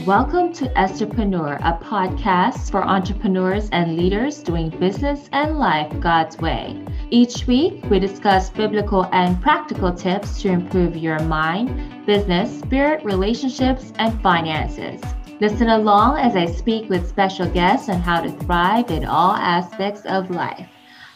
Welcome to Estherpreneur, a podcast for entrepreneurs and leaders doing business and life God's way. Each week, we discuss biblical and practical tips to improve your mind, business, spirit, relationships, and finances. Listen along as I speak with special guests on how to thrive in all aspects of life.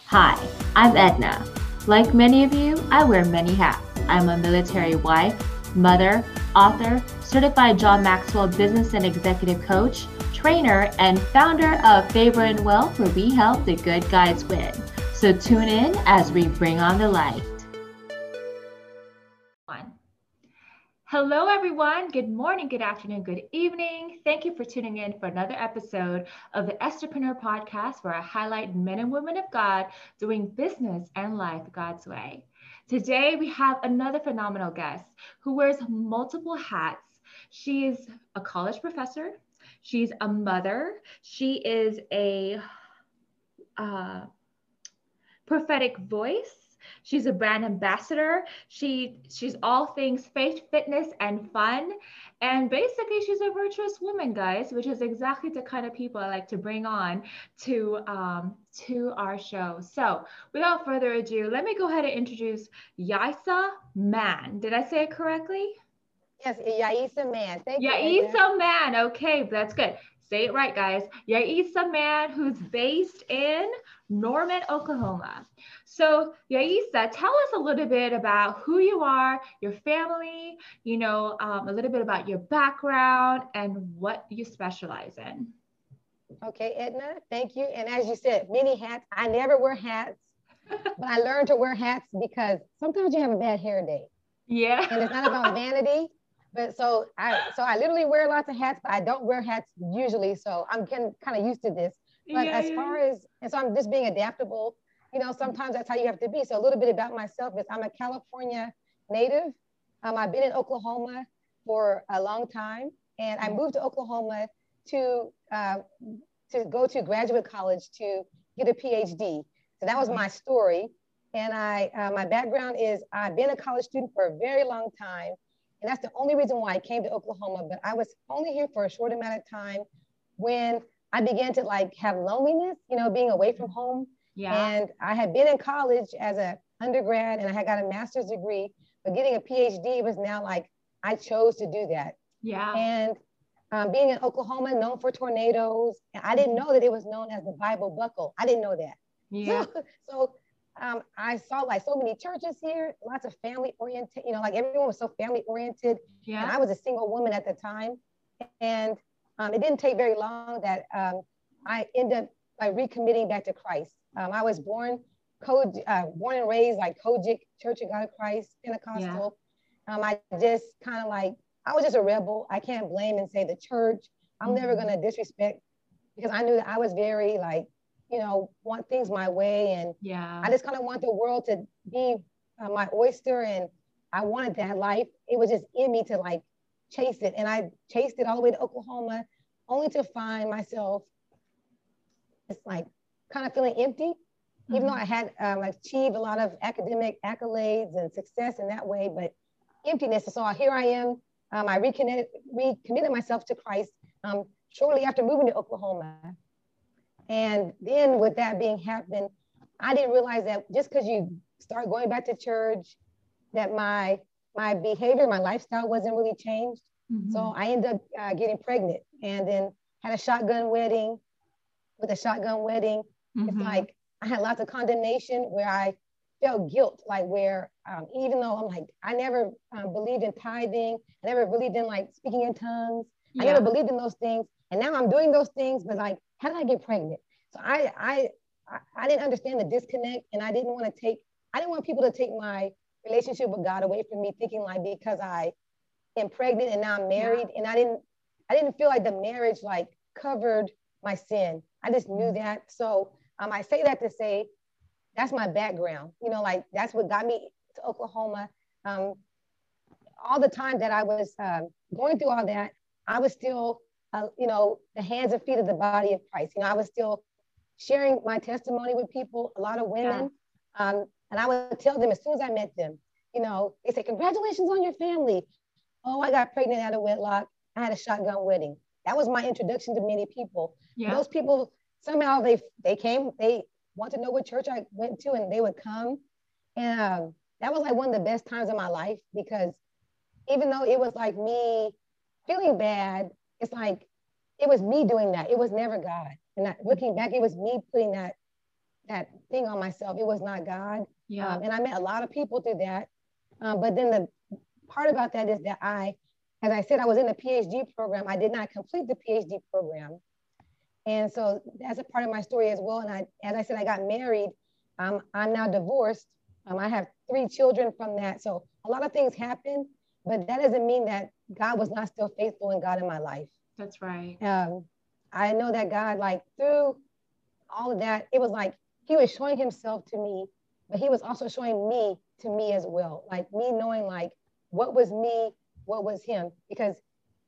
Hi, I'm Edna. Like many of you, I wear many hats. I'm a military wife, mother, author, certified John Maxwell business and executive coach, trainer, and founder of Favor and Wealth, where we help the good guys win. So tune in as we bring on the light. Hello, everyone. Good morning, good afternoon, good evening. Thank you for tuning in for another episode of the Estherpreneur podcast, where I highlight men and women of God doing business and life God's way. Today, we have another phenomenal guest who wears multiple hats. She is a college professor, she's a mother, she is a uh, prophetic voice She's a brand ambassador. She she's all things faith, fitness, and fun. And basically, she's a virtuous woman, guys, which is exactly the kind of people I like to bring on to um, to our show. So, without further ado, let me go ahead and introduce Yaisa Mann. Did I say it correctly? Yes, Yaisa Mann. Thank you. Yaisa Mann. Okay, that's good. Say it right, guys. Yaisa Mann, who's based in Norman, Oklahoma. So, Yaisa, tell us a little bit about who you are, your family, you know, um, a little bit about your background and what you specialize in. Okay, Edna, thank you. And as you said, many hats. I never wear hats, but I learned to wear hats because sometimes you have a bad hair day. Yeah. And it's not about vanity. But so I so I literally wear lots of hats, but I don't wear hats usually. So I'm getting kind of used to this. But yeah, as yeah. far as and so I'm just being adaptable you know, sometimes that's how you have to be. So a little bit about myself is I'm a California native. Um, I've been in Oklahoma for a long time, and I moved to Oklahoma to uh, to go to graduate college to get a PhD. So that was my story. And I, uh, my background is I've been a college student for a very long time, and that's the only reason why I came to Oklahoma. But I was only here for a short amount of time when I began to like have loneliness, you know, being away from home. Yeah. And I had been in college as a undergrad and I had got a master's degree, but getting a PhD was now like I chose to do that. Yeah. And um, being in Oklahoma, known for tornadoes, and I didn't know that it was known as the Bible Buckle. I didn't know that. Yeah. So, so um, I saw like so many churches here, lots of family oriented, you know, like everyone was so family oriented. Yeah. And I was a single woman at the time. And um, it didn't take very long that um, I ended up like recommitting back to Christ. Um, I was born, code, uh, born and raised like COGIC, Church of God of Christ, Pentecostal. Yeah. Um, I just kind of like, I was just a rebel. I can't blame and say the church. I'm mm-hmm. never going to disrespect because I knew that I was very like, you know, want things my way. And yeah, I just kind of want the world to be uh, my oyster. And I wanted that life. It was just in me to like chase it. And I chased it all the way to Oklahoma only to find myself it's like kind of feeling empty, mm-hmm. even though mm-hmm. I had um, achieved a lot of academic accolades and success in that way, but emptiness. So here I am. Um, I reconnected, recommitted myself to Christ um, shortly after moving to Oklahoma. And then with that being happened, I didn't realize that just because you start going back to church, that my my behavior, my lifestyle wasn't really changed. Mm-hmm. So I ended up uh, getting pregnant and then had a shotgun wedding with a shotgun wedding. Mm-hmm. It's like I had lots of condemnation where I felt guilt, like where um, even though I'm like, I never um, believed in tithing, I never believed in like speaking in tongues, yeah. I never believed in those things. And now I'm doing those things, but like, how did I get pregnant? So I, I, I didn't understand the disconnect and I didn't want to take, I didn't want people to take my relationship with God away from me thinking like because I am pregnant and now I'm married yeah. and I didn't, I didn't feel like the marriage like covered my sin. I just knew mm-hmm. that. So um, I say that to say that's my background. You know, like that's what got me to Oklahoma. Um, all the time that I was um, going through all that, I was still, uh, you know, the hands and feet of the body of Christ. You know, I was still sharing my testimony with people, a lot of women. Yeah. Um, and I would tell them as soon as I met them, you know, they say, congratulations on your family. Oh, I got pregnant out of wedlock. I had a shotgun wedding. That was my introduction to many people. Yeah. Those people somehow they they came, they want to know what church I went to, and they would come. And um, that was like one of the best times of my life because even though it was like me feeling bad, it's like it was me doing that. It was never God. And that, looking back, it was me putting that that thing on myself. It was not God. Yeah. Um, and I met a lot of people through that. Um, but then the part about that is that I, as I said, I was in the PhD program. I did not complete the PhD program. And so that's a part of my story as well. And I, as I said, I got married. Um, I'm now divorced. Um, I have three children from that. So a lot of things happened, but that doesn't mean that God was not still faithful in God in my life. That's right. Um, I know that God, like through all of that, it was like He was showing Himself to me, but He was also showing me to me as well. Like me knowing like what was me, what was Him. Because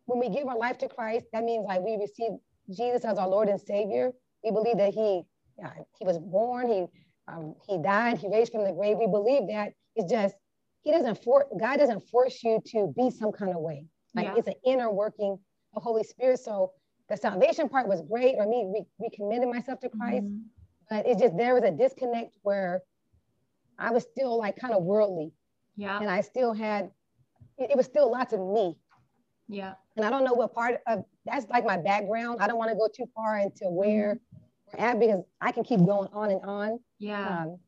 when we give our life to Christ, that means like we receive Jesus as our Lord and Savior. We believe that He yeah, He was born, He um, He died, He raised from the grave. We believe that. It's just He doesn't force God doesn't force you to be some kind of way. Like Yeah. it's an inner working of Holy Spirit. So the salvation part was great, or me re- recommitting myself to Christ, Mhm. but it's just there was a disconnect where I was still like kind of worldly, Yeah. and I still had it, it was still lots of me. Yeah. And I don't know what part of that's like my background. I don't want to go too far into where we're at because I can keep going on and on. Yeah. Um,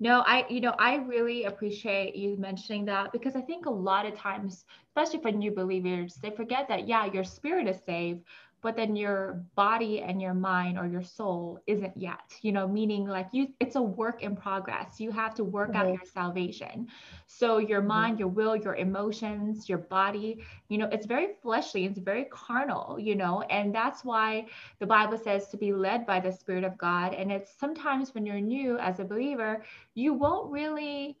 No, I, you know, I really appreciate you mentioning that because I think a lot of times, especially for new believers, they forget that, yeah, your spirit is saved, but then your body and your mind or your soul isn't yet, you know, meaning like you, it's a work in progress. You have to work out Mhm. your salvation. So your Mhm. mind, your will, your emotions, your body, you know, it's very fleshly, it's very carnal, you know, and that's why the Bible says to be led by the Spirit of God. And it's sometimes when you're new as a believer, you won't really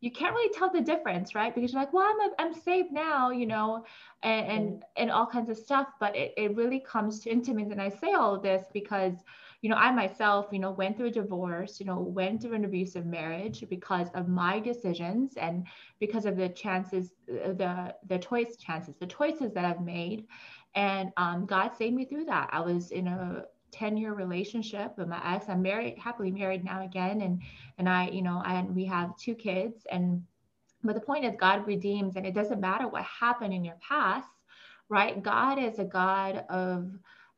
you can't really tell the difference right? Because you're like well i'm, I'm saved now you know and and, and all kinds of stuff but it, it really comes to intimacy and i say all of this because you know i myself you know went through a divorce you know went through an abusive marriage because of my decisions and because of the chances uh, the the choice chances the choices that i've made. And um, god saved me through that. I was in a 10 year relationship with my ex i'm married happily married now again and and i you know and we have two kids and but the point is god redeems and it doesn't matter what happened in your past right? God is a god of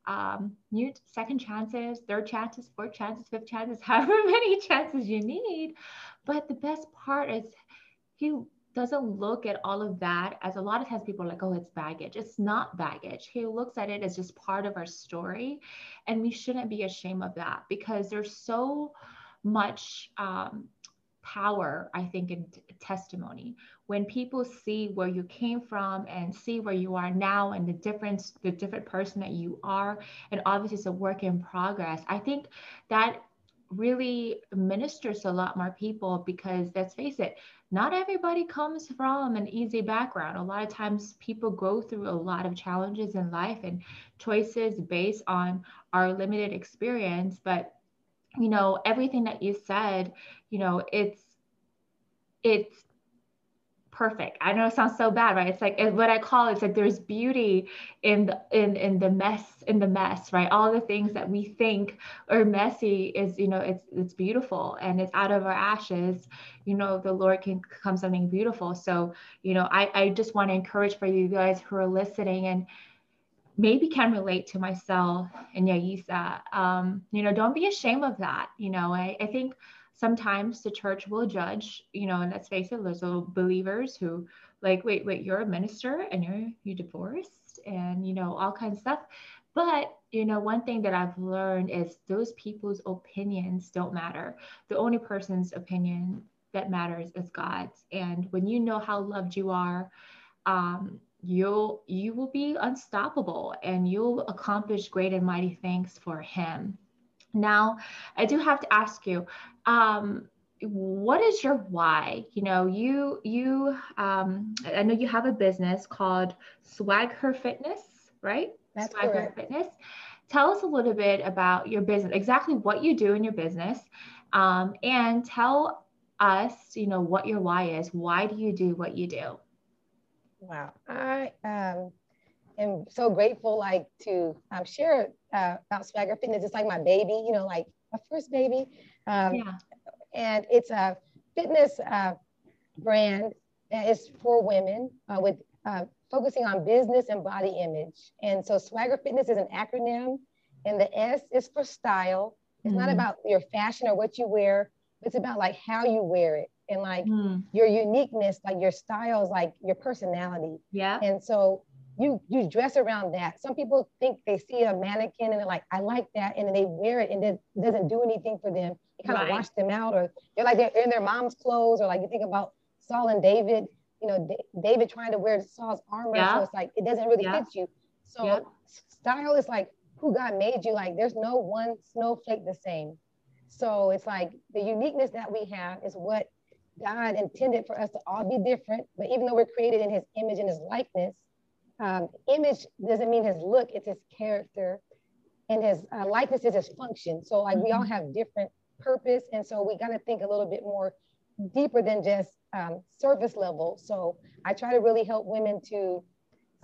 um, new second chances third chances fourth chances fifth chances however many chances you need but the best part is he doesn't look at all of that as a lot of times people are like, oh, it's baggage. It's not baggage. He looks at it as just part of our story. And we shouldn't be ashamed of that because there's so much um, power, I think, in t- testimony. When people see where you came from and see where you are now and the difference, the different person that you are, and obviously it's a work in progress. I think that really ministers to a lot more people because let's face it, not everybody comes from an easy background. A lot of times people go through a lot of challenges in life and choices based on our limited experience. But, you know, everything that you said, you know, it's, it's perfect. I know it sounds so bad, right? It's like what I call it's like there's beauty in the in in the mess in the mess, right? All the things that we think are messy is you know it's it's beautiful and it's out of our ashes. You know the Lord can come something beautiful. So you know I I just want to encourage for you guys who are listening and maybe can relate to myself and Yaisa. Um, you know, don't be ashamed of that. You know, I, I think sometimes the church will judge, you know, and let's face it, there's believers who like, wait, wait, you're a minister and you're you divorced and you know, all kinds of stuff. But you know, one thing that I've learned is those people's opinions don't matter. The only person's opinion that matters is God's. And when you know how loved you are, um, you'll you will be unstoppable and you'll accomplish great and mighty things for him now i do have to ask you um what is your why you know you you um i know you have a business called SwagHer Fitness right That's swag her correct. fitness tell us a little bit about your business exactly what you do in your business um, and tell us you know what your why is why do you do what you do Wow. I um am so grateful, like to um, share uh, about SwagHer Fitness. It's like my baby, you know, like my first baby. Um, yeah. And it's a fitness uh, brand that is for women uh, with uh, focusing on business and body image. And so SwagHer Fitness is an acronym, and the S is for style. It's mm-hmm. not about your fashion or what you wear. It's about like how you wear it and like mm. your uniqueness, like your styles, like your personality. Yeah. And so you you dress around that. Some people think they see a mannequin and they're like, I like that, and then they wear it and it doesn't do anything for them. Kind right. of wash them out, or they're like they're in their mom's clothes, or like you think about Saul and David. You know, D- David trying to wear Saul's armor, yeah. so it's like it doesn't really yeah. fit you. So yeah. style is like who God made you. Like there's no one snowflake the same. So it's like the uniqueness that we have is what God intended for us to all be different. But even though we're created in his image and his likeness, um, image doesn't mean his look, it's his character. And his uh, likeness is his function. So like we all mm-hmm. have different purpose. And so we got to think a little bit more deeper than just um, surface level. So I try to really help women to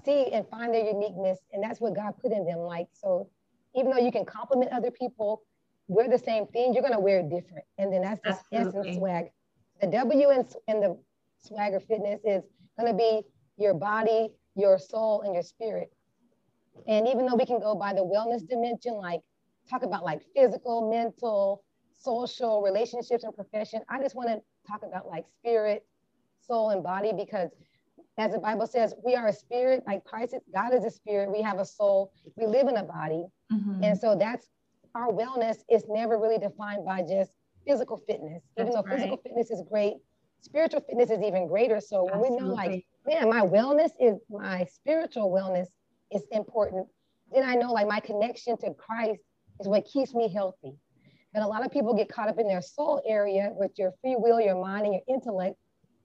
see and find their uniqueness. And that's what God put in them. Like, so even though you can compliment other people, wear the same thing, you're going to wear it different. And then that's the essence swag. The W in, in the SwagHer Fitness is going to be your body, your soul, and your spirit. And even though we can go by the wellness dimension, like talk about like physical, mental, social, relationships, and profession, I just want to talk about like spirit, soul, and body because as the Bible says, we are a spirit, like Christ, is, God is a spirit, we have a soul, we live in a body. Mm-hmm. And so that's our wellness is never really defined by just physical fitness. That's Even though right. physical fitness is great, spiritual fitness is even greater. So when Absolutely. we know like, man, my wellness is my spiritual wellness is important, then I know like my connection to Christ is what keeps me healthy. And a lot of people get caught up in their soul area with your free will, your mind, and your intellect,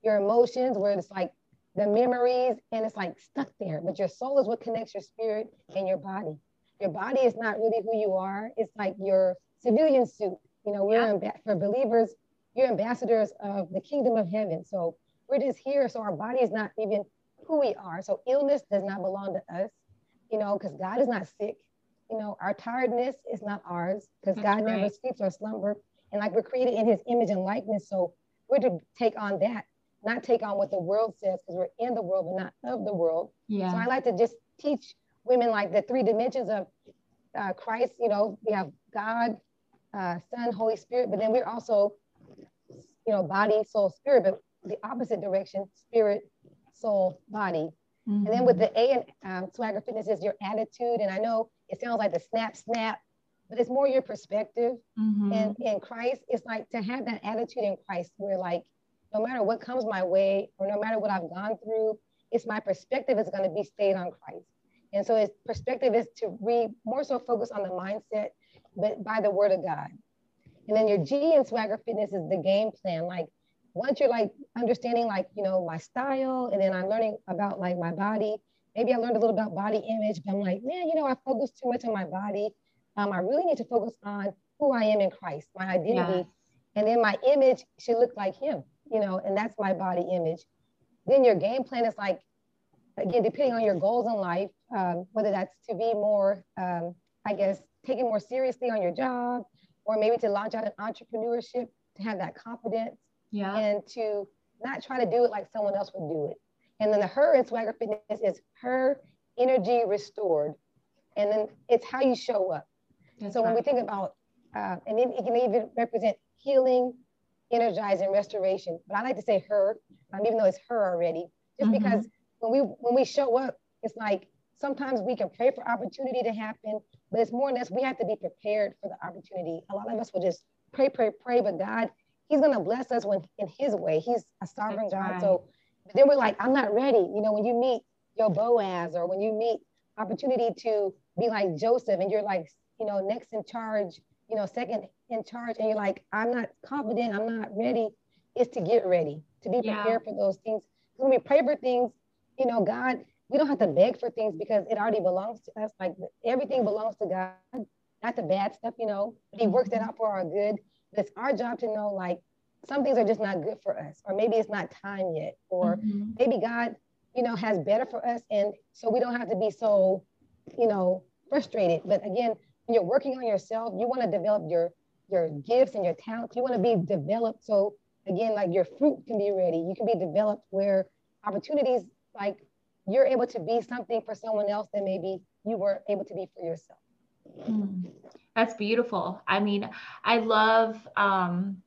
your emotions, where it's like the memories and it's like stuck there. But your soul is what connects your spirit and your body. Your body is not really who you are. It's like your civilian suit. You know, we're yeah. for believers, you're ambassadors of the kingdom of heaven. So we're just here. So our body is not even who we are. So illness does not belong to us, you know, because God is not sick. You know, our tiredness is not ours because God right. never sleeps or slumber. And like we're created in his image and likeness. So we're to take on that, not take on what the world says because we're in the world, but not of the world. Yeah. So I like to just teach women like the three dimensions of uh, Christ. You know, we have God, uh, Son, Holy Spirit, but then we're also, you know, body, soul, spirit, but the opposite direction, spirit, soul, body. Mm-hmm. And then with the A and um, SwagHer Fitness is your attitude. And I know it sounds like the snap, snap, but it's more your perspective. Mm-hmm. And in Christ, it's like to have that attitude in Christ where like, no matter what comes my way or no matter what I've gone through, it's my perspective is going to be stayed on Christ. And so his perspective is to read more so focus on the mindset, but by the word of God. And then your G in SwagHer Fitness is the game plan. Like once you're like understanding like, you know, my style, and then I'm learning about like my body. Maybe I learned a little about body image, but I'm like, man, you know, I focus too much on my body. Um, I really need to focus on who I am in Christ, my identity. Yeah. And then my image should look like him, you know, and that's my body image. Then your game plan is like, again, depending on your goals in life, um, whether that's to be more, um, I guess, taken more seriously on your job, or maybe to launch out an entrepreneurship, to have that confidence, yeah. and to not try to do it like someone else would do it. And then the her in SwagHer Fitness is her energy restored. And then it's how you show up. That's so right. when we think about, uh, and it, it, can even represent healing, energizing, restoration. But I like to say her, um, even though it's her already, just mm-hmm. because when we when we show up, it's like sometimes we can pray for opportunity to happen, but it's more or less we have to be prepared for the opportunity. A lot of us will just pray, pray, pray, but God, He's gonna bless us when in His way. He's a sovereign That's God. Right. So then we're like, I'm not ready. You know, when you meet your Boaz or when you meet opportunity to be like Joseph and you're like, you know, next in charge, you know, second in charge, and you're like, I'm not confident, I'm not ready. Is to get ready, to be prepared yeah. for those things. When we pray for things, you know, God, we don't have to beg for things because it already belongs to us. Like everything belongs to God, not the bad stuff, you know. He works that out for our good. But it's our job to know like some things are just not good for us, or maybe it's not time yet, or mm-hmm. maybe God you know, has better for us. And so we don't have to be so, you know, frustrated. But again, when you're working on yourself, you want to develop your your gifts and your talents. You want to be developed. So again, like your fruit can be ready. You can be developed where opportunities like you're able to be something for someone else that maybe you weren't able to be for yourself. Mm, that's beautiful. I mean, I love um,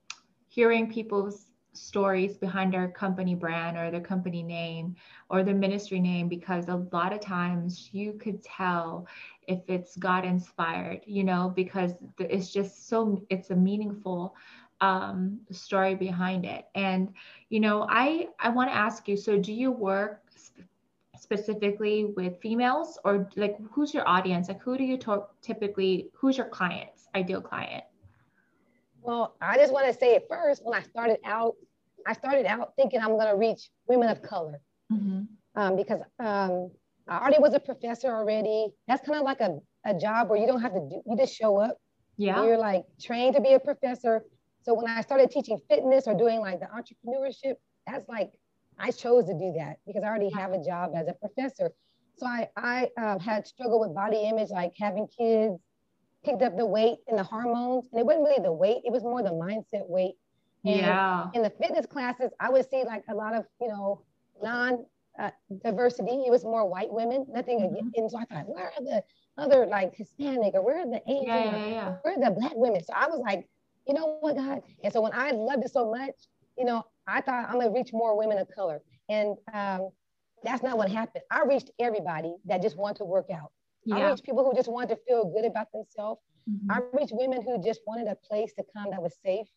hearing people's stories behind their company brand or their company name or their ministry name because a lot of times you could tell if it's God inspired, you know, because it's just so it's a meaningful um, story behind it. And you know, I I want to ask you. So, do you work sp- specifically with females, or like who's your audience? Like, who do you talk typically? Who's your clients? Ideal client? Well, I just want to say it first. When I started out, I started out thinking I'm going to reach women of color mm-hmm. um, because um, I already was a professor already. That's kind of like a, a job where you don't have to do, you just show up. Yeah. You're like trained to be a professor. So when I started teaching fitness or doing like the entrepreneurship, that's like, I chose to do that because I already have a job as a professor. So I, I uh, had struggled with body image, like having kids, picked up the weight and the hormones. And it wasn't really the weight, it was more the mindset weight. And yeah. In the fitness classes, I would see like a lot of, you know, non uh, diversity. It was more white women, nothing mm-hmm. again. And so I thought, where are the other like Hispanic or where are the Asian? Yeah, yeah, yeah. Where are the black women? So I was like, you know what, God? And so when I loved it so much, you know, I thought I'm gonna reach more women of color. And um, that's not what happened. I reached everybody that just want to work out. Yeah. I reached people who just wanted to feel good about themselves. Mm-hmm. I reached women who just wanted a place to come that was safe.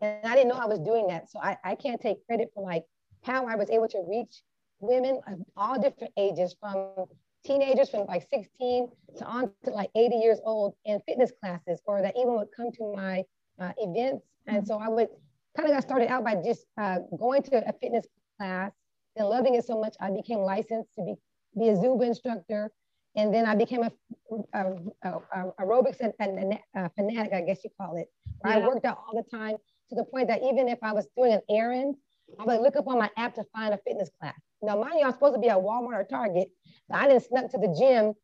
And I didn't know I was doing that. So I, I can't take credit for like how I was able to reach women of all different ages from teenagers from like 16 to on to like 80 years old in fitness classes or that even would come to my uh, events. And so I would kind of got started out by just uh, going to a fitness class and loving it so much. I became licensed to be, be a Zumba instructor. And then I became a, a, a, a aerobics and, and a fanatic, I guess you call it. Yeah. I worked out all the time to the point that even if I was doing an errand, I would look up on my app to find a fitness class. Now, mind you, I'm supposed to be at Walmart or Target, but I didn't snuck to the gym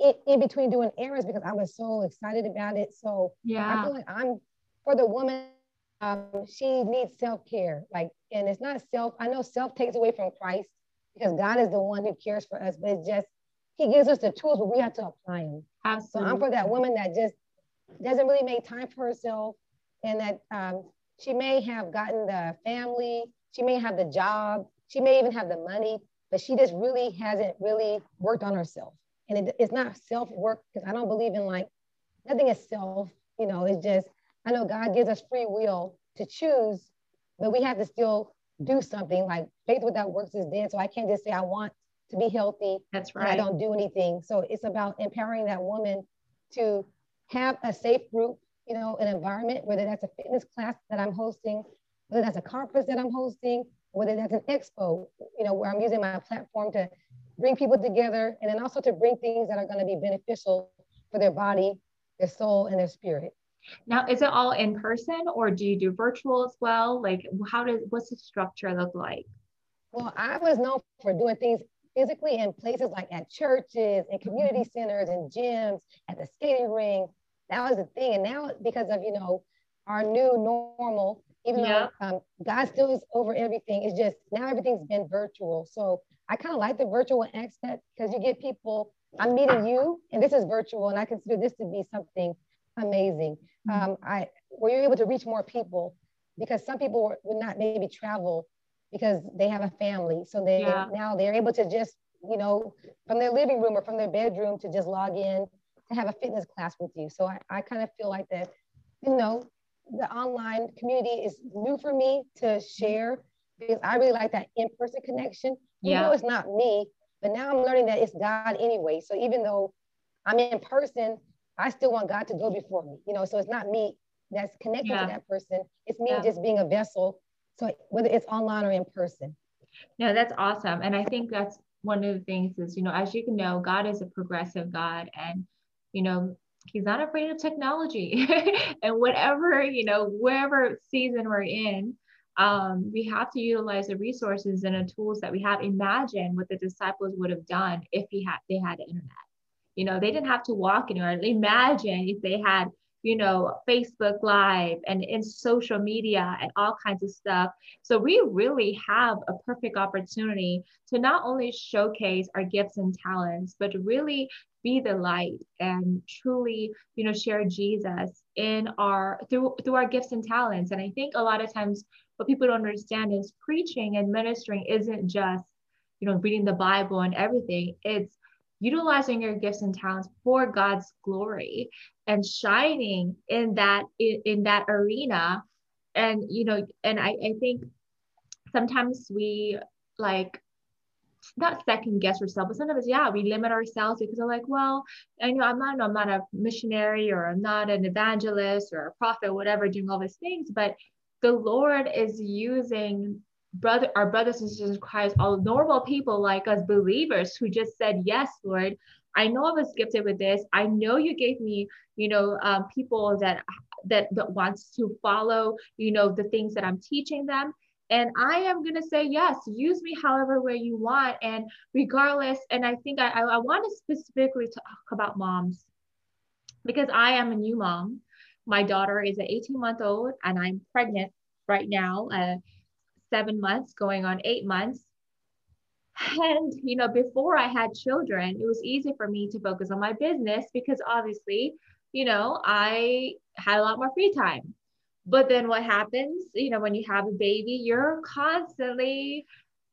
in, in, between doing errands because I was so excited about it. So yeah, I feel like I'm for the woman. Um, she needs self care, like, and it's not self. I know self takes away from Christ because God is the one who cares for us, but it's just He gives us the tools, but we have to apply them. Absolutely. So I'm for that woman that just doesn't really make time for herself, and that um, she may have gotten the family, she may have the job, she may even have the money, but she just really hasn't really worked on herself. And it, it's not self work because I don't believe in like nothing is self. You know, it's just I know God gives us free will to choose, but we have to still do something. Like faith without works is dead. So I can't just say I want to be healthy. That's right. I don't do anything. So it's about empowering that woman to have a safe group, you know, an environment, whether that's a fitness class that I'm hosting, whether that's a conference that I'm hosting, whether that's an expo, you know, where I'm using my platform to bring people together and then also to bring things that are going to be beneficial for their body, their soul, and their spirit. Now, is it all in person or do you do virtual as well? Like, how does what's the structure look like? Well, I was known for doing things physically in places like at churches and community mm-hmm. centers and gyms, at the skating ring. That was the thing. And now, because of you know our new normal, even yeah. though um, God still is over everything. It's just now everything's been virtual. So I kind of like the virtual aspect because you get people. I'm meeting you, and this is virtual, and I consider this to be something amazing. Mm-hmm. Um, I where you're able to reach more people because some people would not maybe travel because they have a family, so they yeah. now they're able to just you know from their living room or from their bedroom to just log in to have a fitness class with you. So I, I kind of feel like that, you know, the online community is new for me to share because I really like that in-person connection. Yeah. Even though it's not me, but now I'm learning that it's God anyway. So even though I'm in person, I still want God to go before me. You know, so it's not me that's connected yeah. to that person. It's me yeah. just being a vessel. So whether it's online or in person. No, that's awesome. And I think that's one of the things is, you know, as you can know, God is a progressive God. And, you know, he's not afraid of technology and whatever you know wherever season we're in um, we have to utilize the resources and the tools that we have. Imagine what the disciples would have done if he had they had internet. You know, they didn't have to walk anywhere. Imagine if they had, you know, Facebook Live and in social media and all kinds of stuff. So we really have a perfect opportunity to not only showcase our gifts and talents, but really be the light and truly, you know, share Jesus in our through through our gifts and talents. And I think a lot of times what people don't understand is preaching and ministering isn't just, you know, reading the Bible and everything. It's utilizing your gifts and talents for God's glory and shining in that in, in that arena. And you know, and I, I think sometimes we like not second guess ourselves, but sometimes, yeah, we limit ourselves because we're like, well, I know I'm not, I'm not a missionary or I'm not an evangelist or a prophet, whatever, doing all these things, but the Lord is using brother our brothers and sisters in Christ, all normal people like us believers who just said, Yes, Lord, I know I was gifted with this. I know you gave me, you know, um, people that that that wants to follow, you know, the things that I'm teaching them. And I am gonna say yes, use me however way you want. And regardless, and I think I, I, I want to specifically talk about moms because I am a new mom. My daughter is an 18 month old and I'm pregnant right now, uh, seven months going on eight months. And, you know, before I had children, it was easy for me to focus on my business because obviously, you know, I had a lot more free time. But then what happens, you know, when you have a baby, you're constantly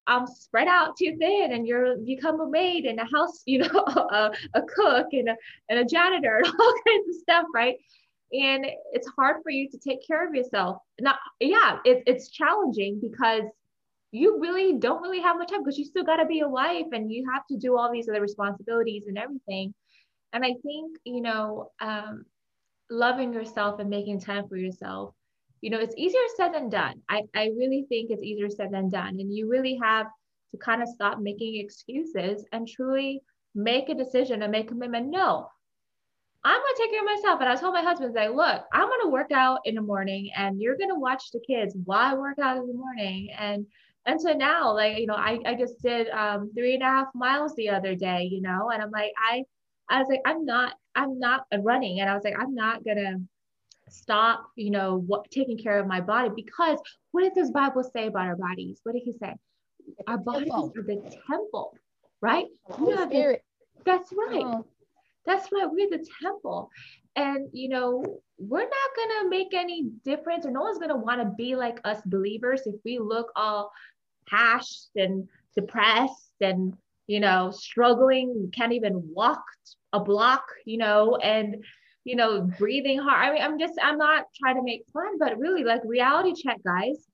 um, spread out too thin and you're become a maid and a house, you know, a, a cook and a, and a janitor and all kinds of stuff, right? and it's hard for you to take care of yourself not yeah it, it's challenging because you really don't really have much time because you still got to be a wife and you have to do all these other responsibilities and everything and i think you know um, loving yourself and making time for yourself you know it's easier said than done I, I really think it's easier said than done and you really have to kind of stop making excuses and truly make a decision and make a commitment no I'm gonna take care of myself. And I told my husband, like, look, I'm gonna work out in the morning and you're gonna watch the kids while I work out in the morning. And and so now, like, you know, I, I just did um, three and a half miles the other day, you know, and I'm like, I I was like, I'm not, I'm not running. And I was like, I'm not gonna stop, you know, what taking care of my body because what does this Bible say about our bodies? What did he say? Our bodies are the temple, right? Holy Spirit. That's right. That's why we're the temple. And, you know, we're not going to make any difference, or no one's going to want to be like us believers if we look all hashed and depressed and, you know, struggling, can't even walk a block, you know, and, you know, breathing hard. I mean, I'm just, I'm not trying to make fun, but really like reality check, guys.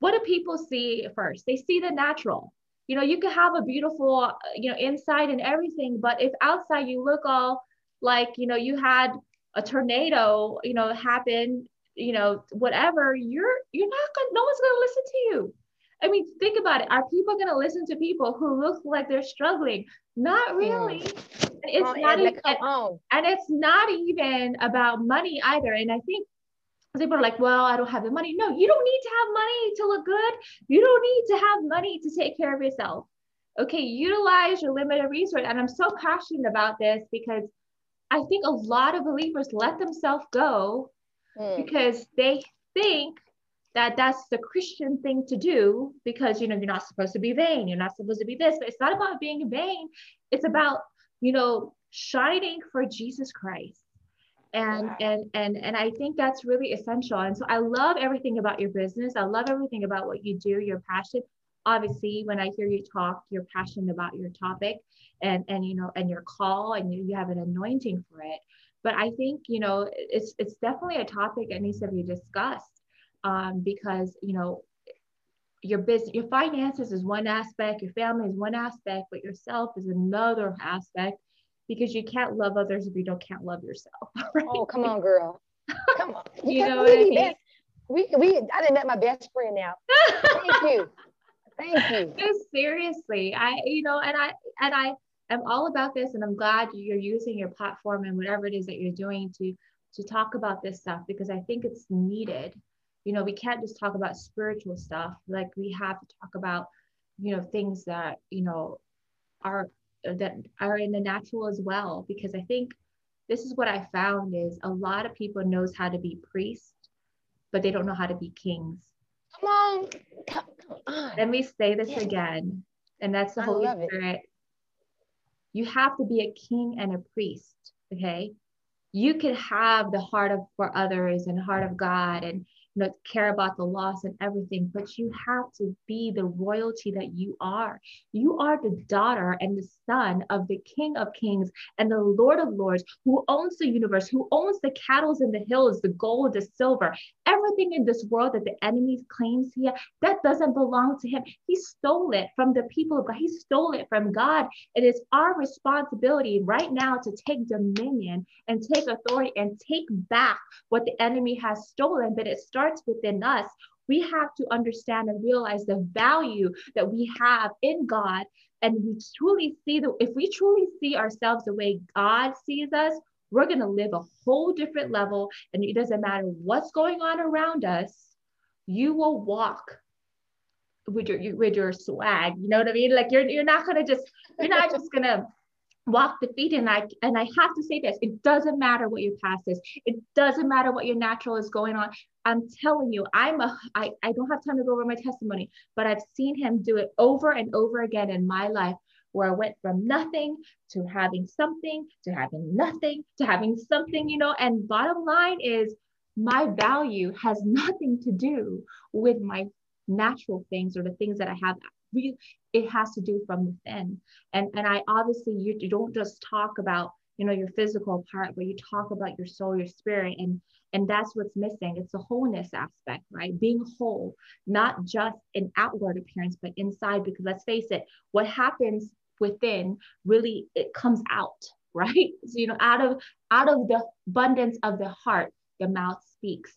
What do people see first? They see the natural you know you could have a beautiful uh, you know inside and everything but if outside you look all like you know you had a tornado you know happen you know whatever you're you're not gonna no one's gonna listen to you i mean think about it are people gonna listen to people who look like they're struggling not really mm. it's not even, and, and it's not even about money either and i think people are like, well, I don't have the money. No, you don't need to have money to look good. You don't need to have money to take care of yourself. Okay, utilize your limited resource. And I'm so passionate about this because I think a lot of believers let themselves go mm. because they think that that's the Christian thing to do because you know you're not supposed to be vain, you're not supposed to be this, but it's not about being vain. It's about you know shining for Jesus Christ. And and and and i think that's really essential. And so i love everything about your business. I love everything about what you do your passion. Obviously when i hear you talk you're passionate about your topic and and you know and your call and you, you have an anointing for it. But i think you know it's it's definitely a topic that needs to be discussed um, because you know your business your finances is one aspect your family is one aspect but yourself is another aspect because you can't love others if you don't can't love yourself. Right? Oh, come on, girl. Come on. you know what I mean? Best, we, we, I didn't met my best friend now. Thank you. Thank you. Just seriously, I, you know, and I, and I am all about this and I'm glad you're using your platform and whatever it is that you're doing to, to talk about this stuff because I think it's needed. You know, we can't just talk about spiritual stuff. Like we have to talk about, you know, things that, you know, are that are in the natural as well. Because I think this is what I found is a lot of people knows how to be priests, but they don't know how to be kings. Come on. Come, on. Let me say this again. And that's the I Holy Spirit. It. You have to be a king and a priest. Okay. You can have the heart of for others and heart of God and know, care about the loss and everything, but you have to be the royalty that you are. You are the daughter and the son of the King of Kings and the Lord of Lords who owns the universe, who owns the cattle in the hills, the gold, the silver, everything in this world that the enemy claims here, that doesn't belong to him. He stole it from the people of God. He stole it from God. It is our responsibility right now to take dominion and take authority and take back what the enemy has stolen, but it starts starts within us, we have to understand and realize the value that we have in God. And we truly see the, if we truly see ourselves the way God sees us, we're going to live a whole different level. And it doesn't matter what's going on around us, you will walk with your, with your swag. You know what I mean? Like you're, you're not going to just, you're not just going to walk the feet and I and I have to say this it doesn't matter what your past is. It doesn't matter what your natural is going on. I'm telling you, I'm a I, I don't have time to go over my testimony, but I've seen him do it over and over again in my life where I went from nothing to having something to having nothing to having something, you know, and bottom line is my value has nothing to do with my natural things or the things that I have. It has to do from within. And and I obviously you, you don't just talk about you know your physical part, but you talk about your soul, your spirit, and and that's what's missing. It's the wholeness aspect, right? Being whole, not just an outward appearance, but inside. Because let's face it, what happens within really it comes out, right? So, you know, out of out of the abundance of the heart, the mouth speaks.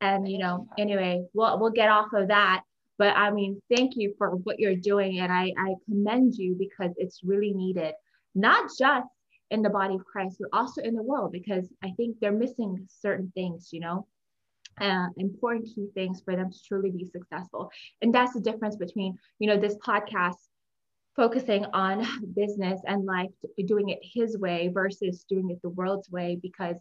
And you know, anyway, we'll we'll get off of that. But I mean, thank you for what you're doing. And I, I commend you because it's really needed, not just in the body of Christ, but also in the world, because I think they're missing certain things, you know, uh, important key things for them to truly be successful. And that's the difference between, you know, this podcast focusing on business and life, doing it his way versus doing it the world's way, because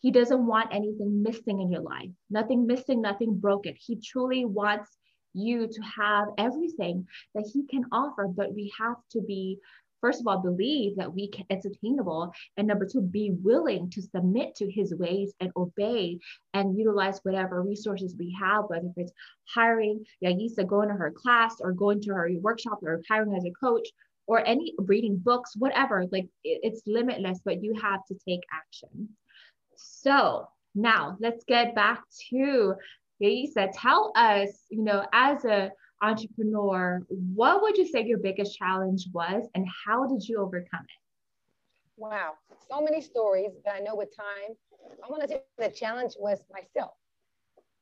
he doesn't want anything missing in your life, nothing missing, nothing broken. He truly wants you to have everything that he can offer, but we have to be first of all believe that we can it's attainable and number two be willing to submit to his ways and obey and utilize whatever resources we have whether it's hiring Yaisa going to her class or going to her workshop or hiring as a coach or any reading books whatever like it's limitless but you have to take action. So now let's get back to Yaisa tell us you know as a entrepreneur, what would you say your biggest challenge was and how did you overcome it? Wow, so many stories, but I know with time, I want to say the challenge was myself,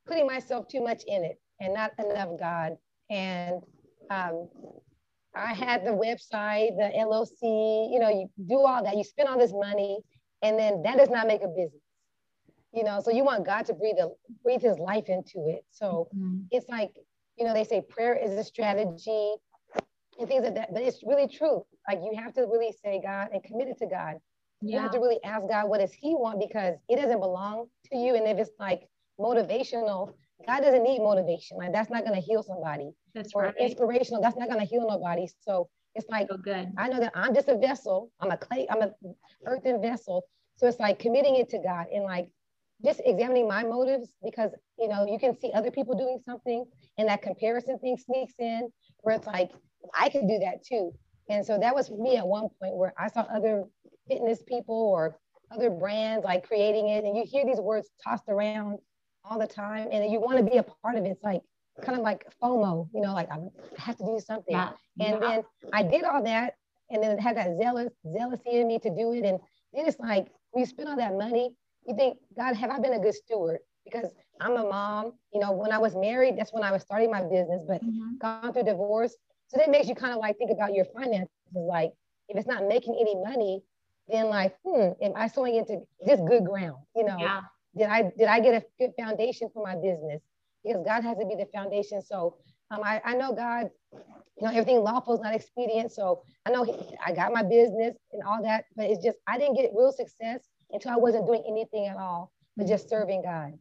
putting myself too much in it and not enough God. And um, I had the website, the LLC, you know, you do all that, you spend all this money, and then that does not make a business. You know, so you want God to breathe a, breathe his life into it. So mm-hmm. it's like you know, they say prayer is a strategy and things like that, but it's really true. Like you have to really say God and commit it to God. Yeah. You have to really ask God, what does He want? Because it doesn't belong to you. And if it's like motivational, God doesn't need motivation. Like that's not going to heal somebody. That's or right. inspirational, that's not going to heal nobody. So it's like, so good. I know that I'm just a vessel. I'm a clay, I'm a earthen vessel. So it's like committing it to God and like just examining my motives because you know you can see other people doing something and that comparison thing sneaks in where it's like i could do that too and so that was me at one point where i saw other fitness people or other brands like creating it and you hear these words tossed around all the time and you want to be a part of it it's like kind of like fomo you know like i have to do something yeah. and yeah. then i did all that and then it had that zealous zealousy in me to do it and then it's like when you spend all that money you think, God, have I been a good steward? Because I'm a mom. You know, when I was married, that's when I was starting my business, but mm-hmm. gone through divorce. So that makes you kind of like think about your finances. Like, if it's not making any money, then like, hmm, am I sowing into just good ground? You know, yeah. did I did I get a good foundation for my business? because God has to be the foundation. So um, I, I know God, you know, everything lawful is not expedient. So I know he, I got my business and all that, but it's just, I didn't get real success until I wasn't doing anything at all, but just serving God.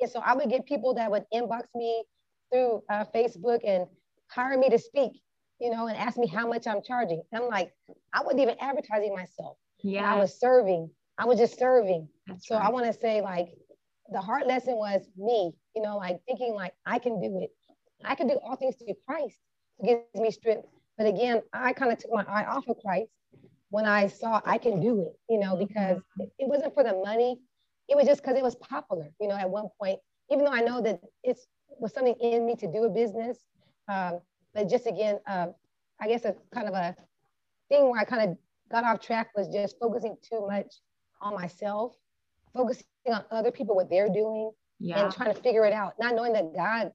And so I would get people that would inbox me through uh, Facebook and hire me to speak, you know, and ask me how much I'm charging. And I'm like, I wasn't even advertising myself. Yeah. I was serving. I was just serving. That's so right. I want to say like the hard lesson was me, you know, like thinking like I can do it. I can do all things through Christ who gives me strength. But again, I kind of took my eye off of Christ when I saw I can do it, you know, because mm-hmm. it wasn't for the money. It was just because it was popular, you know, at one point, even though I know that it was something in me to do a business. Um, but just again, uh, I guess a kind of a thing where I kind of got off track was just focusing too much on myself, focusing on other people, what they're doing, yeah. and trying to figure it out, not knowing that God,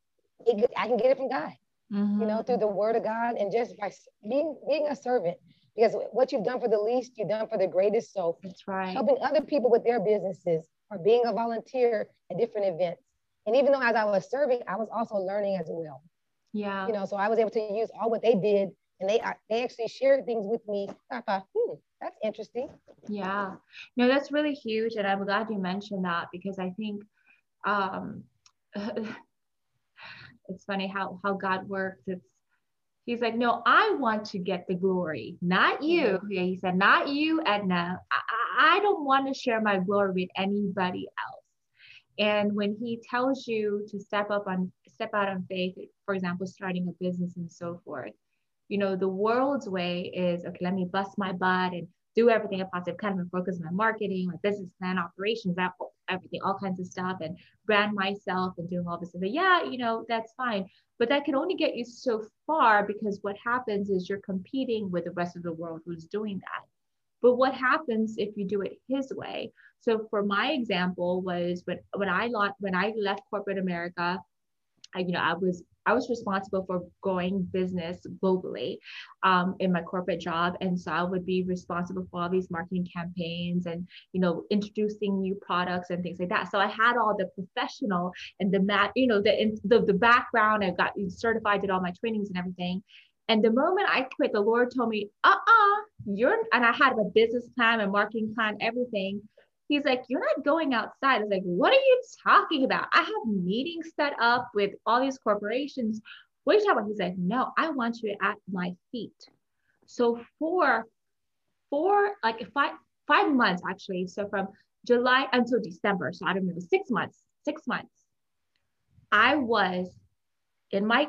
it, I can get it from God, mm-hmm. you know, through the word of God and just by being, being a servant. Because what you've done for the least, you've done for the greatest. So that's right. Helping other people with their businesses or being a volunteer at different events. And even though as I was serving, I was also learning as well. Yeah. You know, so I was able to use all what they did and they they actually shared things with me. I thought, hmm, that's interesting. Yeah, no, that's really huge, and I'm glad you mentioned that because I think um, it's funny how how God works. It's He's like, no, I want to get the glory, not you. Yeah, he said, not you, Edna. I, I don't want to share my glory with anybody else. And when he tells you to step up on step out on faith, for example, starting a business and so forth, you know, the world's way is okay, let me bust my butt and do everything I possibly can and focus on my marketing, my business plan, operations, that everything, all kinds of stuff, and brand myself and doing all this. But yeah, you know, that's fine. But that can only get you so far because what happens is you're competing with the rest of the world who's doing that. But what happens if you do it his way? So for my example was when when I when I left corporate America, I, you know, I was I was responsible for growing business globally um, in my corporate job, and so I would be responsible for all these marketing campaigns and you know introducing new products and things like that. So I had all the professional and the mat, you know, the the, the background. I got certified, did all my trainings and everything. And the moment I quit, the Lord told me, "Uh-uh, you're," and I had a business plan, a marketing plan, everything. He's like, You're not going outside. I was like, What are you talking about? I have meetings set up with all these corporations. What are you talking about? He's like, No, I want you at my feet. So for four, like five, five months actually. So from July until December. So I don't remember six months, six months. I was in my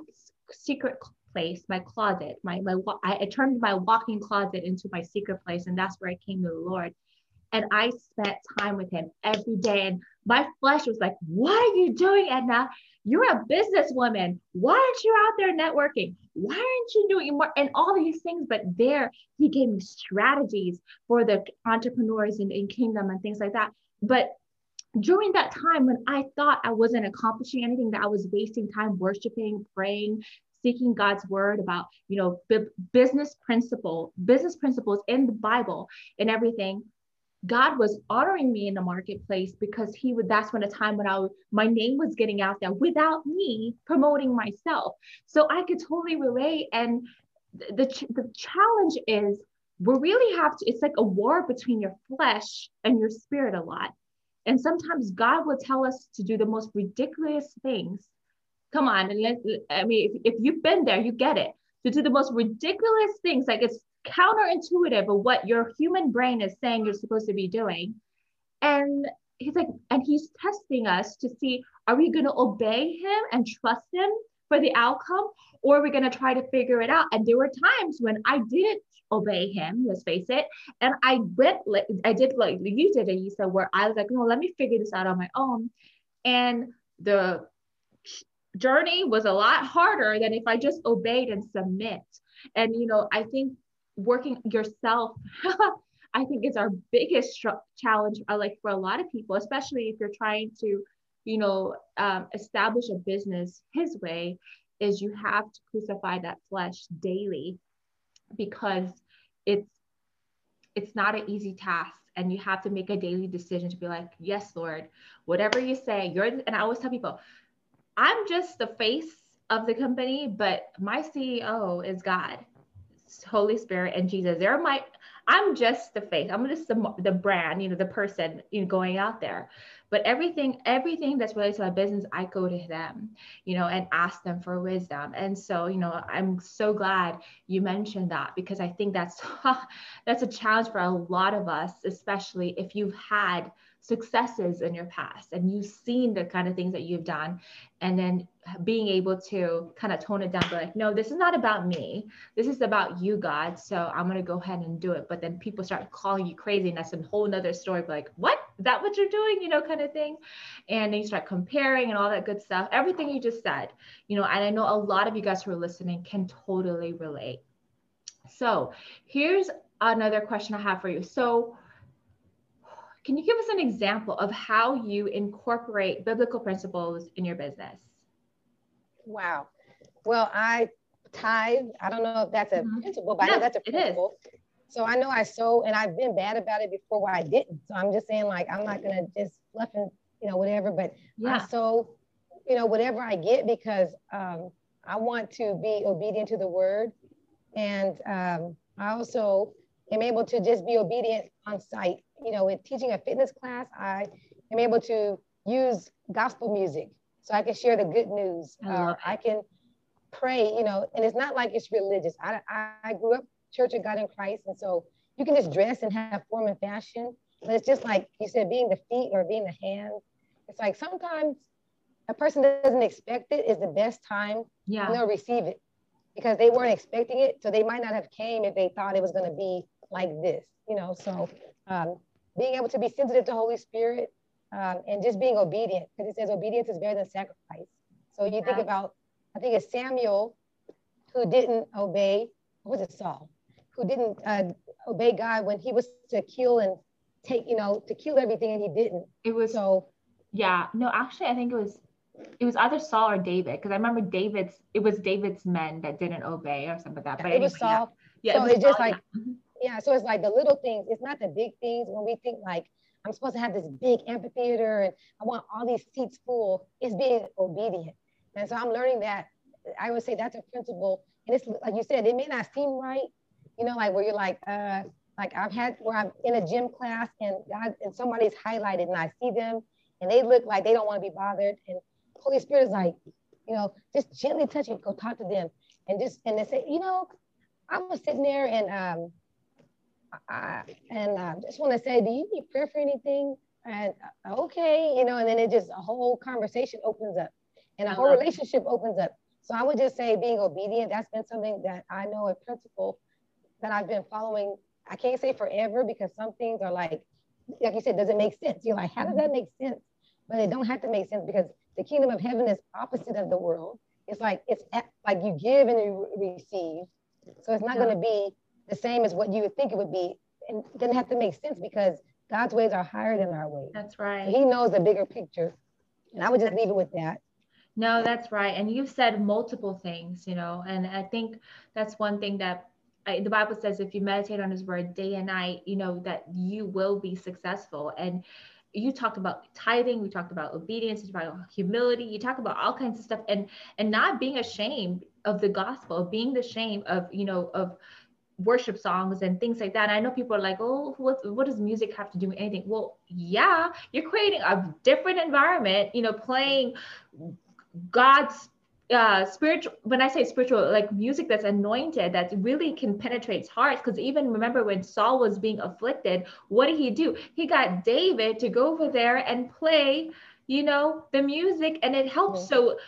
secret place, my closet, my, my I turned my walking closet into my secret place, and that's where I came to the Lord. And I spent time with him every day. And my flesh was like, What are you doing, Edna? You're a businesswoman. Why aren't you out there networking? Why aren't you doing more? And all these things. But there, he gave me strategies for the entrepreneurs in, in Kingdom and things like that. But during that time when I thought I wasn't accomplishing anything, that I was wasting time worshiping, praying, seeking God's word about, you know, business principle, business principles in the Bible and everything. God was honoring me in the marketplace because he would that's when a time when I my name was getting out there without me promoting myself. So I could totally relate and the the challenge is we really have to it's like a war between your flesh and your spirit a lot. And sometimes God will tell us to do the most ridiculous things. Come on, and let, I mean if, if you've been there, you get it. To do the most ridiculous things like it's counterintuitive of what your human brain is saying you're supposed to be doing. And he's like, and he's testing us to see are we going to obey him and trust him for the outcome, or are we going to try to figure it out? And there were times when I didn't obey him, let's face it. And I went, I did like you did, and you said, where I was like, no, let me figure this out on my own. And the journey was a lot harder than if I just obeyed and submit. And, you know, I think working yourself i think is our biggest challenge uh, like for a lot of people especially if you're trying to you know um, establish a business his way is you have to crucify that flesh daily because it's it's not an easy task and you have to make a daily decision to be like yes lord whatever you say you're and i always tell people I'm just the face of the company, but my CEO is God, Holy Spirit, and Jesus. They're my I'm just the face. I'm just the, the brand, you know, the person you know, going out there. But everything, everything that's related to my business, I go to them, you know, and ask them for wisdom. And so, you know, I'm so glad you mentioned that because I think that's that's a challenge for a lot of us, especially if you've had successes in your past and you've seen the kind of things that you've done and then being able to kind of tone it down be like no this is not about me. This is about you god so i'm going to go ahead and do it. But then people start calling you crazy and that's a whole nother story like what? Is that what you're doing? You know kind of thing. And then you start comparing and all that good stuff. Everything you just said you know and i know a lot of you guys who are listening can totally relate. So here's another question i have for you. So can you give us an example of how you incorporate biblical principles in your business? Wow. Well, I tithe. I don't know if that's a mm-hmm. principle, but I know that's a principle. So I know I sow, and I've been bad about it before where I didn't. So I'm just saying, like, I'm not gonna just fluff and you know whatever, but yeah. I sow, you know, whatever I get because um, I want to be obedient to the word, and um, I also am able to just be obedient on site. You know, with teaching a fitness class, I am able to use gospel music so I can share the good news. I, uh, I can pray, you know, and it's not like it's religious. I, I grew up Church of God in Christ, and so you can just dress and have form and fashion, but it's just like you said, being the feet or being the hands. It's like sometimes a person that doesn't expect it is the best time yeah. they'll receive it because they weren't expecting it. So they might not have came if they thought it was going to be like this, you know. So um, being able to be sensitive to Holy Spirit um, and just being obedient, because it says obedience is better than sacrifice. So you think about, I think it's Samuel who didn't obey, was it Saul, who didn't uh, obey God when he was to kill and take, you know, to kill everything and he didn't. It was so. Yeah, no, actually, I think it was it was either Saul or David because I remember David's it was David's men that didn't obey or something like that. But it anyway, was Saul. Yeah, yeah so it it's just like yeah so it's like the little things it's not the big things. When we think like i'm supposed to have this big amphitheater and i want all these seats full it's being obedient. And so i'm learning that i would say that's a principle. And it's like you said it may not seem right you know like where you're like uh like i've had where i'm in a gym class and god and somebody's highlighted and i see them and they look like they don't want to be bothered. And holy spirit is like you know just gently touch it go talk to them and just and they say you know I was sitting there and um, I, and I just want to say, do you need prayer for anything? And uh, okay, you know, and then it just a whole conversation opens up and a whole relationship opens up. So I would just say being obedient, that's been something that I know a principle that I've been following. I can't say forever because some things are like, like you said, does it make sense? You're like, how does that make sense? But it don't have to make sense because the kingdom of heaven is opposite of the world. It's like it's like you give and you receive. So it's not going to be the same as what you would think it would be. And it doesn't have to make sense because God's ways are higher than our ways. That's right. he knows the bigger picture. And I would just leave it with that. No, that's right. And you've said multiple things, you know, and I think that's one thing that I, the Bible says if you meditate on his word day and night, you know, that you will be successful. And you talked about tithing, we talked about obedience, you talked about humility, you talk about all kinds of stuff and and not being ashamed of the gospel, being the shame of, you know, of worship songs and things like that. And I know people are like, oh, what, what does music have to do with anything? Well, yeah, you're creating a different environment, you know, playing God's uh spiritual when i say spiritual like music that's anointed that really can penetrate hearts because even remember when saul was being afflicted what did he do he got david to go over there and play you know the music and it helps mm-hmm. so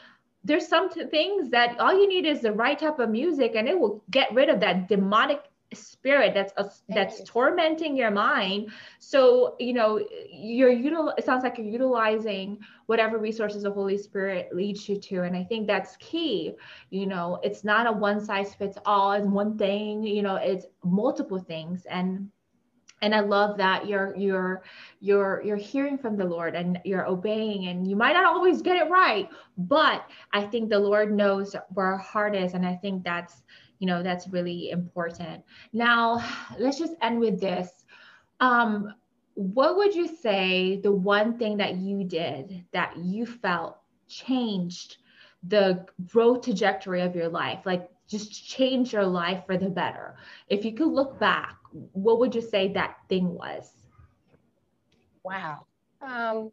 there's some things that all you need is the right type of music and it will get rid of that demonic spirit that's a, that's tormenting your mind. So you know you're util it sounds like you're utilizing whatever resources the holy spirit leads you to. And i think that's key. You know it's not a one size fits all it's one thing you know it's multiple things. And and i love that you're you're you're you're hearing from the lord and you're obeying and you might not always get it right but i think the lord knows where our heart is. And i think that's you know that's really important. Now let's just end with this. Um what would you say the one thing that you did that you felt changed the growth trajectory of your life? Like just change your life for the better. If you could look back what would you say that thing was? Wow. Um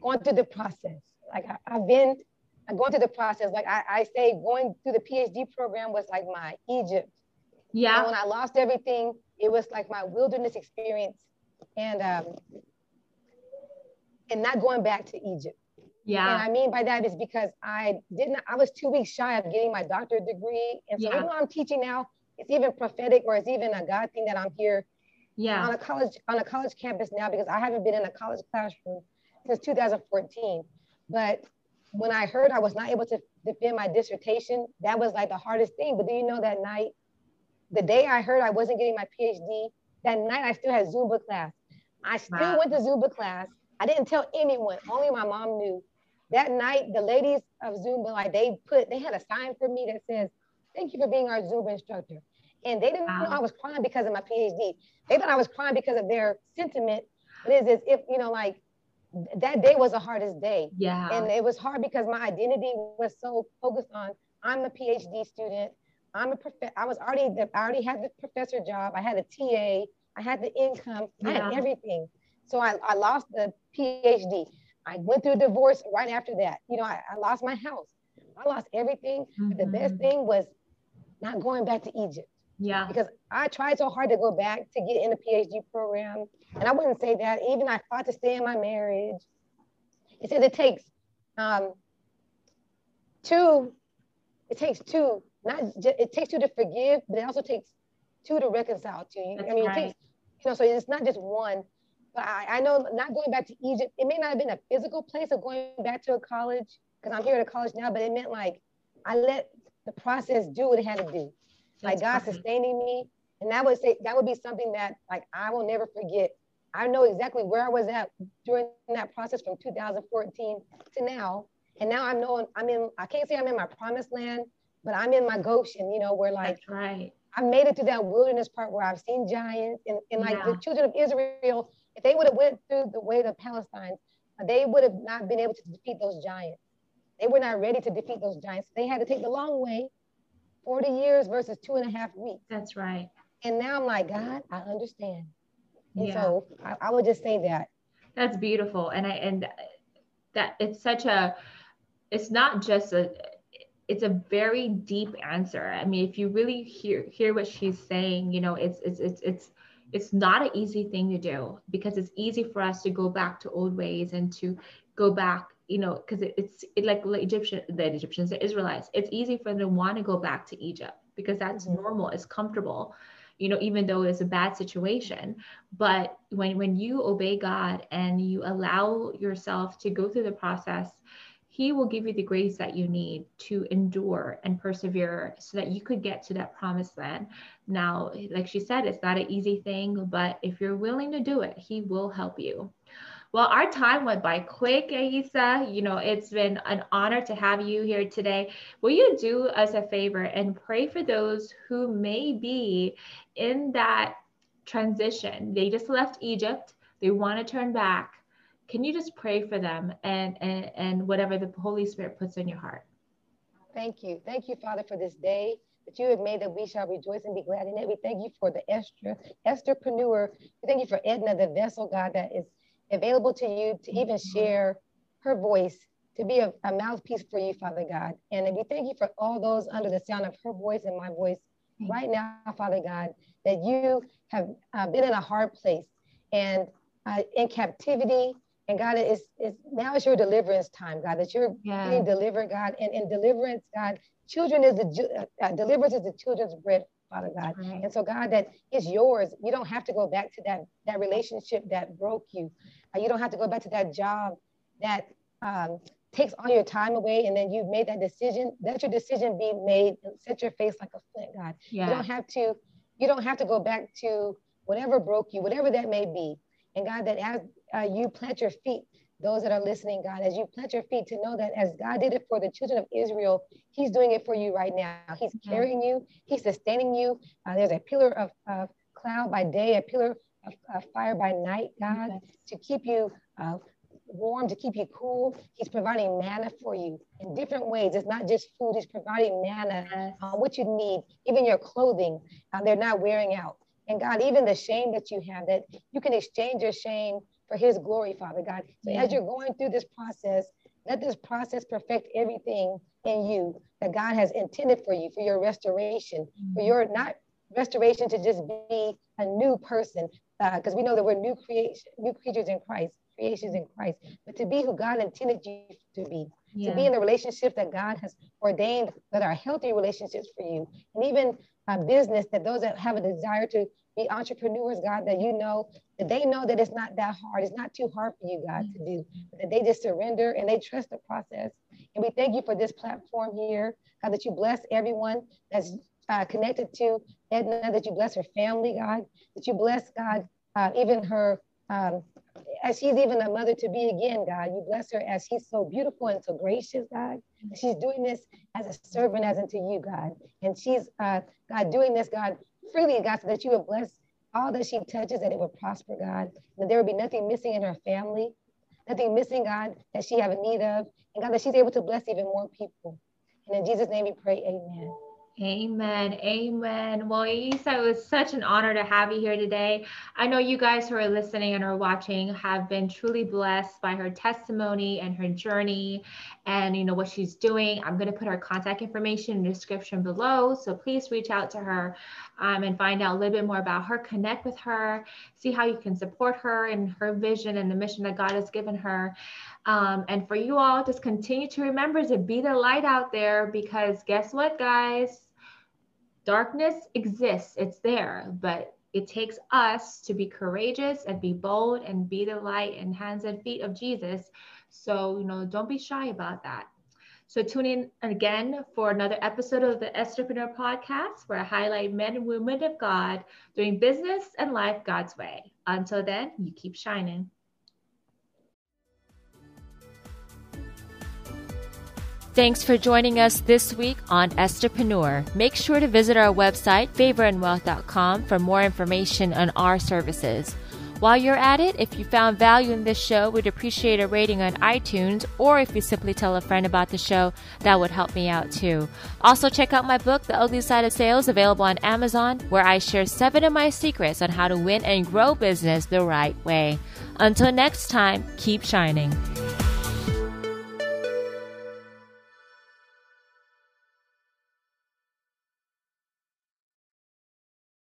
going through the process. Like I, have been going through the process. Like I, I say going through the phd program was like my egypt. Yeah. And when i lost everything it was like my wilderness experience. And um and not going back to egypt. Yeah. And I mean by that is because I didn't, I was two weeks shy of getting my doctorate degree. And so yeah. even though I'm teaching now, it's even prophetic or it's even a God thing that I'm here yeah. on a college on a college campus now because I haven't been in a college classroom since 2014. But when I heard I was not able to defend my dissertation, that was like the hardest thing. But do you know that night, the day I heard I wasn't getting my PhD, that night I still had Zumba class. I still wow. went to Zumba class. I didn't tell anyone, only my mom knew that night, the ladies of Zumba, like they put, they had a sign for me that says, thank you for being our Zumba instructor. And they didn't wow. know I was crying because of my PhD. They thought I was crying because of their sentiment. But it's as if, you know, like that day was the hardest day. Yeah. And it was hard because my identity was so focused on I'm a PhD student. I'm a prof. I was already the, I already had the professor job. I had a TA. I had the income. Yeah. I had everything. So I, I lost the PhD. I went through a divorce right after that. You know, I, I lost my house. I lost everything. Mm-hmm. But the best mm-hmm. thing was not going back to Egypt. Yeah. Because I tried so hard to go back to get in the PhD program. And I wouldn't say that. Even I fought to stay in my marriage. It says it takes um, two, it takes two, not just, it takes two to forgive, but it also takes two to reconcile to you. That's I mean, right. it takes, you know, so it's not just one. But I, I know not going back to Egypt, it may not have been a physical place of going back to a college, because I'm here at a college now, but it meant like I let the process do what it had to do. Like God sustaining me. And that would say that would be something that like I will never forget. I know exactly where I was at during that process from 2014 to now. And now I'm knowing I'm in, I can't say I'm in my promised land, but I'm in my Goshen, you know, where like That's right. I made it to that wilderness part where I've seen giants and, and like yeah. the children of Israel if they would have went through the way of Palestine, they would have not been able to defeat those giants. They were not ready to defeat those giants. They had to take the long way, 40 years versus two and a half weeks. That's right. And now I'm like, God, I understand. And yeah. so I, I would just say that. That's beautiful. And I and that it's such a it's not just a it's a very deep answer. I mean, if you really hear hear what she's saying, you know, it's it's it's it's it's not an easy thing to do because it's easy for us to go back to old ways and to go back you know because it, it's it, like the egyptian the egyptians the israelites it's easy for them to want to go back to egypt because that's mm-hmm. normal it's comfortable you know even though it's a bad situation but when when you obey god and you allow yourself to go through the process he will give you the grace that you need to endure and persevere so that you could get to that promised land. Now, like she said, it's not an easy thing, but if you're willing to do it, He will help you. Well, our time went by quick, Yaisa. You know, it's been an honor to have you here today. Will you do us a favor and pray for those who may be in that transition? They just left Egypt, they want to turn back can you just pray for them and, and, and whatever the Holy Spirit puts in your heart? Thank you. Thank you, Father, for this day that you have made that we shall rejoice and be glad in it. We thank you for the Esther, Estherpreneur. We thank you for Edna, the vessel, God, that is available to you to even share her voice, to be a, a mouthpiece for you, Father God. And we thank you for all those under the sound of her voice and my voice right now, Father God, that you have uh, been in a hard place and uh, in captivity and God, is is now is your deliverance time, God, that you're yeah. being delivered, God. And in deliverance, God, children is the uh, deliverance is the children's bread, Father God. Right. And so, God, that is yours. You don't have to go back to that that relationship that broke you. Uh, you don't have to go back to that job that um, takes all your time away, and then you've made that decision. Let your decision be made and set your face like a flint, God. Yeah. You don't have to. You don't have to go back to whatever broke you, whatever that may be. And God, that as uh, you plant your feet, those that are listening, God, as you plant your feet to know that as God did it for the children of Israel, He's doing it for you right now. He's carrying you, He's sustaining you. Uh, there's a pillar of, of cloud by day, a pillar of, of fire by night, God, to keep you uh, warm, to keep you cool. He's providing manna for you in different ways. It's not just food, He's providing manna, uh, what you need, even your clothing. Uh, they're not wearing out. And God, even the shame that you have, that you can exchange your shame for His glory, Father God. So yeah. as you're going through this process, let this process perfect everything in you that God has intended for you, for your restoration, for mm-hmm. your not restoration to just be a new person, because uh, we know that we're new creation, new creatures in Christ, creations in Christ, but to be who God intended you to be, yeah. to be in the relationship that God has ordained that are healthy relationships for you, and even a business that those that have a desire to be entrepreneurs, God, that you know that they know that it's not that hard. It's not too hard for you, God, to do. That they just surrender and they trust the process. And we thank you for this platform here, God, that you bless everyone that's uh, connected to Edna, that you bless her family, God, that you bless, God, uh, even her, um, as she's even a mother to be again, God. You bless her as she's so beautiful and so gracious, God. She's doing this as a servant, as unto you, God. And she's, uh, God, doing this, God, freely, God, so that you would bless all that she touches, that it would prosper, God. That there would be nothing missing in her family, nothing missing, God, that she have a need of. And God, that she's able to bless even more people. And in Jesus' name we pray, amen. Amen. Amen. Well, Yaisa, it was such an honor to have you here today. I know you guys who are listening and are watching have been truly blessed by her testimony and her journey and you know what she's doing. I'm going to put her contact information in the description below. So please reach out to her um, and find out a little bit more about her, connect with her, see how you can support her and her vision and the mission that God has given her. Um, and for you all, just continue to remember to be the light out there because guess what, guys? Darkness exists, it's there, but it takes us to be courageous and be bold and be the light and hands and feet of Jesus. So, you know, don't be shy about that. So tune in again for another episode of the Estherpreneur podcast where I highlight men and women of God doing business and life God's way. Until then, you keep shining. Thanks for joining us this week on Estherpreneur. Make sure to visit our website, favorandwealth.com, for more information on our services. While you're at it, if you found value in this show, we'd appreciate a rating on iTunes, or if you simply tell a friend about the show, that would help me out too. Also, check out my book, The Ugly Side of Sales, available on Amazon, where I share seven of my secrets on how to win and grow business the right way. Until next time, keep shining.